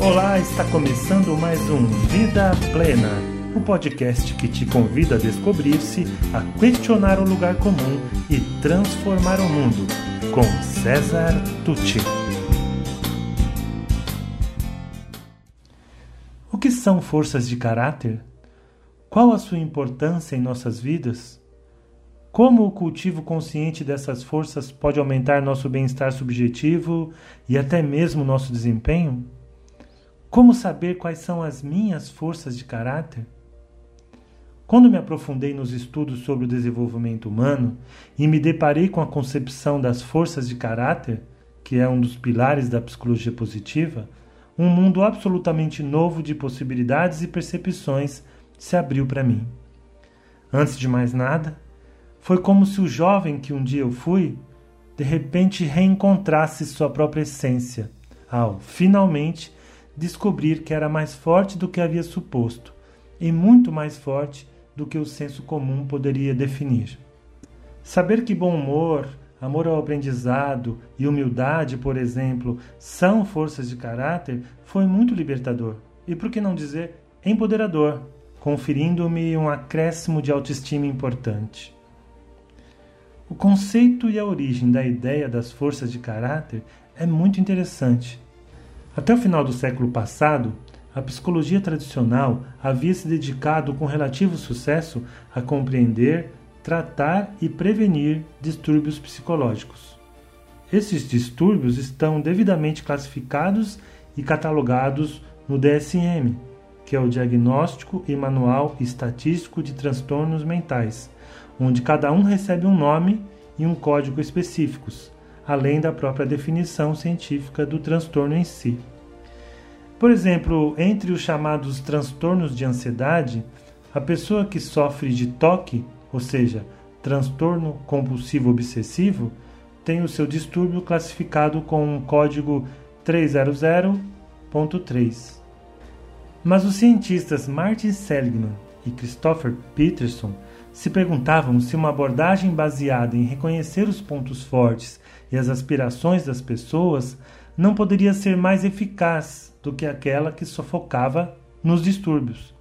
Olá, está começando mais um Vida Plena, o um podcast que te convida a descobrir-se, a questionar o lugar comum e transformar o mundo, com César Tucci. O que são forças de caráter? Qual a sua importância em nossas vidas? Como o cultivo consciente dessas forças pode aumentar nosso bem-estar subjetivo e até mesmo nosso desempenho? Como saber quais são as minhas forças de caráter? Quando me aprofundei nos estudos sobre o desenvolvimento humano e me deparei com a concepção das forças de caráter, que é um dos pilares da psicologia positiva, um mundo absolutamente novo de possibilidades e percepções se abriu para mim. Antes de mais nada, foi como se o jovem que um dia eu fui, de repente reencontrasse sua própria essência, ao, finalmente, descobrir que era mais forte do que havia suposto e muito mais forte do que o senso comum poderia definir. Saber que bom humor, amor ao aprendizado e humildade, por exemplo, são forças de caráter foi muito libertador e, por que não dizer, empoderador, conferindo-me um acréscimo de autoestima importante. O conceito e a origem da ideia das forças de caráter é muito interessante até o final do século passado, a psicologia tradicional havia se dedicado com relativo sucesso a compreender, tratar e prevenir distúrbios psicológicos. Esses distúrbios estão devidamente classificados e catalogados no DSM, que é o Diagnóstico e Manual Estatístico de Transtornos Mentais, onde cada um recebe um nome e um código específicos, além da própria definição científica do transtorno em si. Por exemplo, entre os chamados transtornos de ansiedade, a pessoa que sofre de toque, ou seja, transtorno compulsivo obsessivo, tem o seu distúrbio classificado com um código 300.3. Mas os cientistas Martin Seligman e Christopher Peterson se perguntavam se uma abordagem baseada em reconhecer os pontos fortes e as aspirações das pessoas não poderia ser mais eficaz do que aquela que sufocava nos distúrbios.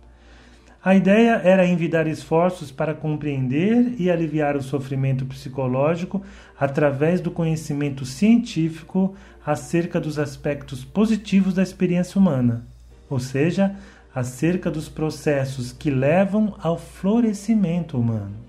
A ideia era envidar esforços para compreender e aliviar o sofrimento psicológico através do conhecimento científico acerca dos aspectos positivos da experiência humana, ou seja, acerca dos processos que levam ao florescimento humano.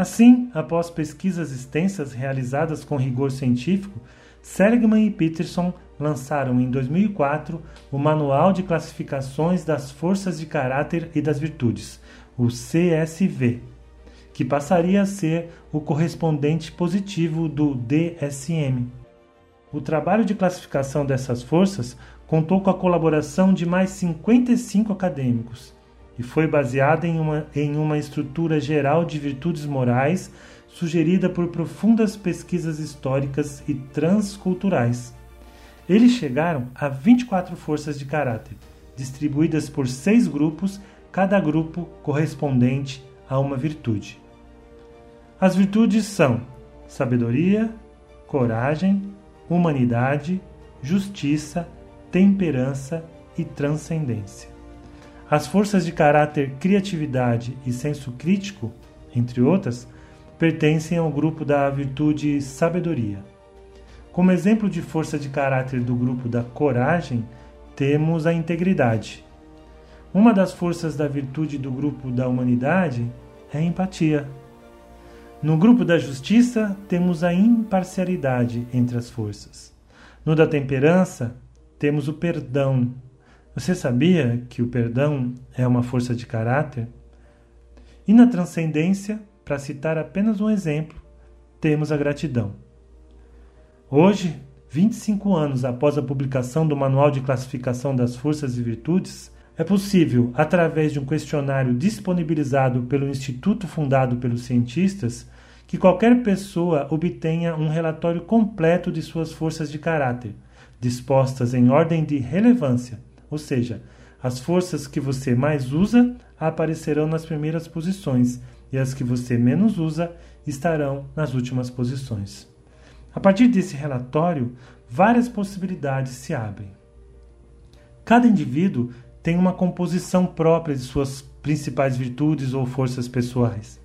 Assim, após pesquisas extensas realizadas com rigor científico, Seligman e Peterson lançaram em 2004 o Manual de Classificações das Forças de Caráter e das Virtudes, o CSV, que passaria a ser o correspondente positivo do DSM. O trabalho de classificação dessas forças contou com a colaboração de mais 55 acadêmicos e foi baseada em uma, em uma estrutura geral de virtudes morais sugerida por profundas pesquisas históricas e transculturais. Eles chegaram a 24 forças de caráter, distribuídas por seis grupos, cada grupo correspondente a uma virtude. As virtudes são sabedoria, coragem, humanidade, justiça, temperança e transcendência. As forças de caráter criatividade e senso crítico, entre outras, pertencem ao grupo da virtude sabedoria. Como exemplo de força de caráter do grupo da coragem, temos a integridade. Uma das forças da virtude do grupo da humanidade é a empatia. No grupo da justiça, temos a imparcialidade entre as forças. No da temperança, temos o perdão. Você sabia que o perdão é uma força de caráter? E na transcendência, para citar apenas um exemplo, temos a gratidão. Hoje, 25 anos após a publicação do Manual de Classificação das Forças e Virtudes, é possível, através de um questionário disponibilizado pelo instituto fundado pelos cientistas, que qualquer pessoa obtenha um relatório completo de suas forças de caráter, dispostas em ordem de relevância, ou seja, as forças que você mais usa aparecerão nas primeiras posições e as que você menos usa estarão nas últimas posições. A partir desse relatório, várias possibilidades se abrem. Cada indivíduo tem uma composição própria de suas principais virtudes ou forças pessoais.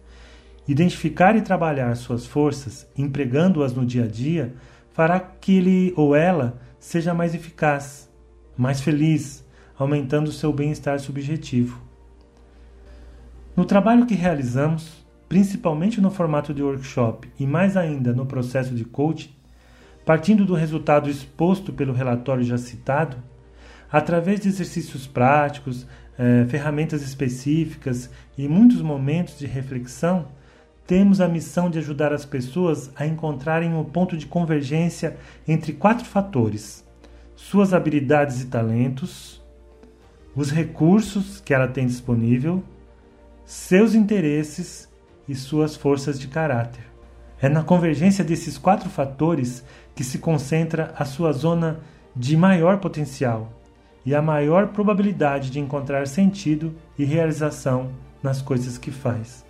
Identificar e trabalhar suas forças, empregando-as no dia a dia, fará que ele ou ela seja mais eficaz, mais feliz, aumentando seu bem-estar subjetivo. No trabalho que realizamos, principalmente no formato de workshop e mais ainda no processo de coaching, partindo do resultado exposto pelo relatório já citado, através de exercícios práticos, eh, ferramentas específicas e muitos momentos de reflexão, temos a missão de ajudar as pessoas a encontrarem o um ponto de convergência entre quatro fatores: suas habilidades e talentos, os recursos que ela tem disponível, seus interesses e suas forças de caráter. É na convergência desses quatro fatores que se concentra a sua zona de maior potencial e a maior probabilidade de encontrar sentido e realização nas coisas que faz.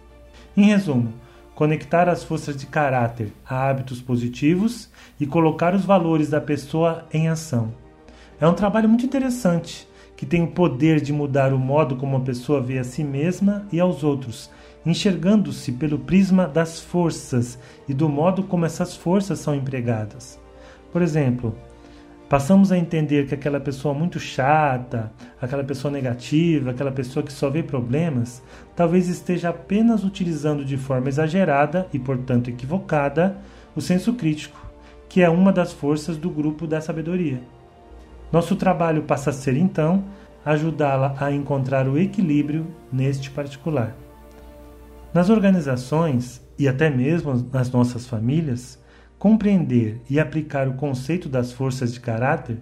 Em resumo, conectar as forças de caráter a hábitos positivos e colocar os valores da pessoa em ação. É um trabalho muito interessante que tem o poder de mudar o modo como a pessoa vê a si mesma e aos outros, enxergando-se pelo prisma das forças e do modo como essas forças são empregadas. Por exemplo, passamos a entender que aquela pessoa muito chata, aquela pessoa negativa, aquela pessoa que só vê problemas, talvez esteja apenas utilizando de forma exagerada e, portanto, equivocada o senso crítico, que é uma das forças do grupo da sabedoria. Nosso trabalho passa a ser, então, ajudá-la a encontrar o equilíbrio neste particular. Nas organizações e até mesmo nas nossas famílias, compreender e aplicar o conceito das forças de caráter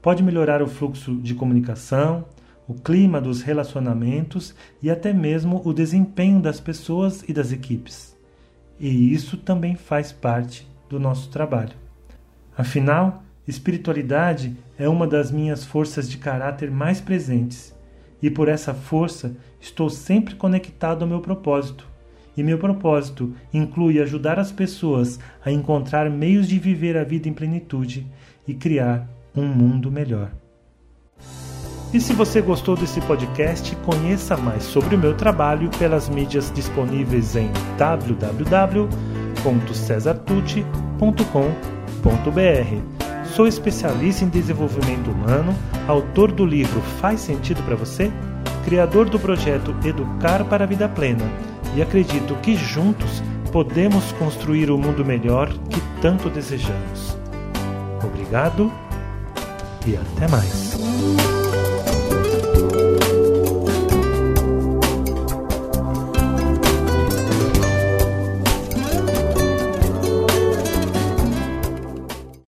pode melhorar o fluxo de comunicação, o clima dos relacionamentos e até mesmo o desempenho das pessoas e das equipes. E isso também faz parte do nosso trabalho. Afinal, espiritualidade é uma das minhas forças de caráter mais presentes, e por essa força estou sempre conectado ao meu propósito. E meu propósito inclui ajudar as pessoas a encontrar meios de viver a vida em plenitude e criar um mundo melhor. E se você gostou desse podcast, conheça mais sobre o meu trabalho pelas mídias disponíveis em www.cesartucci.com.br Sou especialista em desenvolvimento humano, autor do livro Faz Sentido para Você? Criador do projeto Educar para a Vida Plena e acredito que juntos podemos construir o mundo melhor que tanto desejamos. Obrigado e até mais.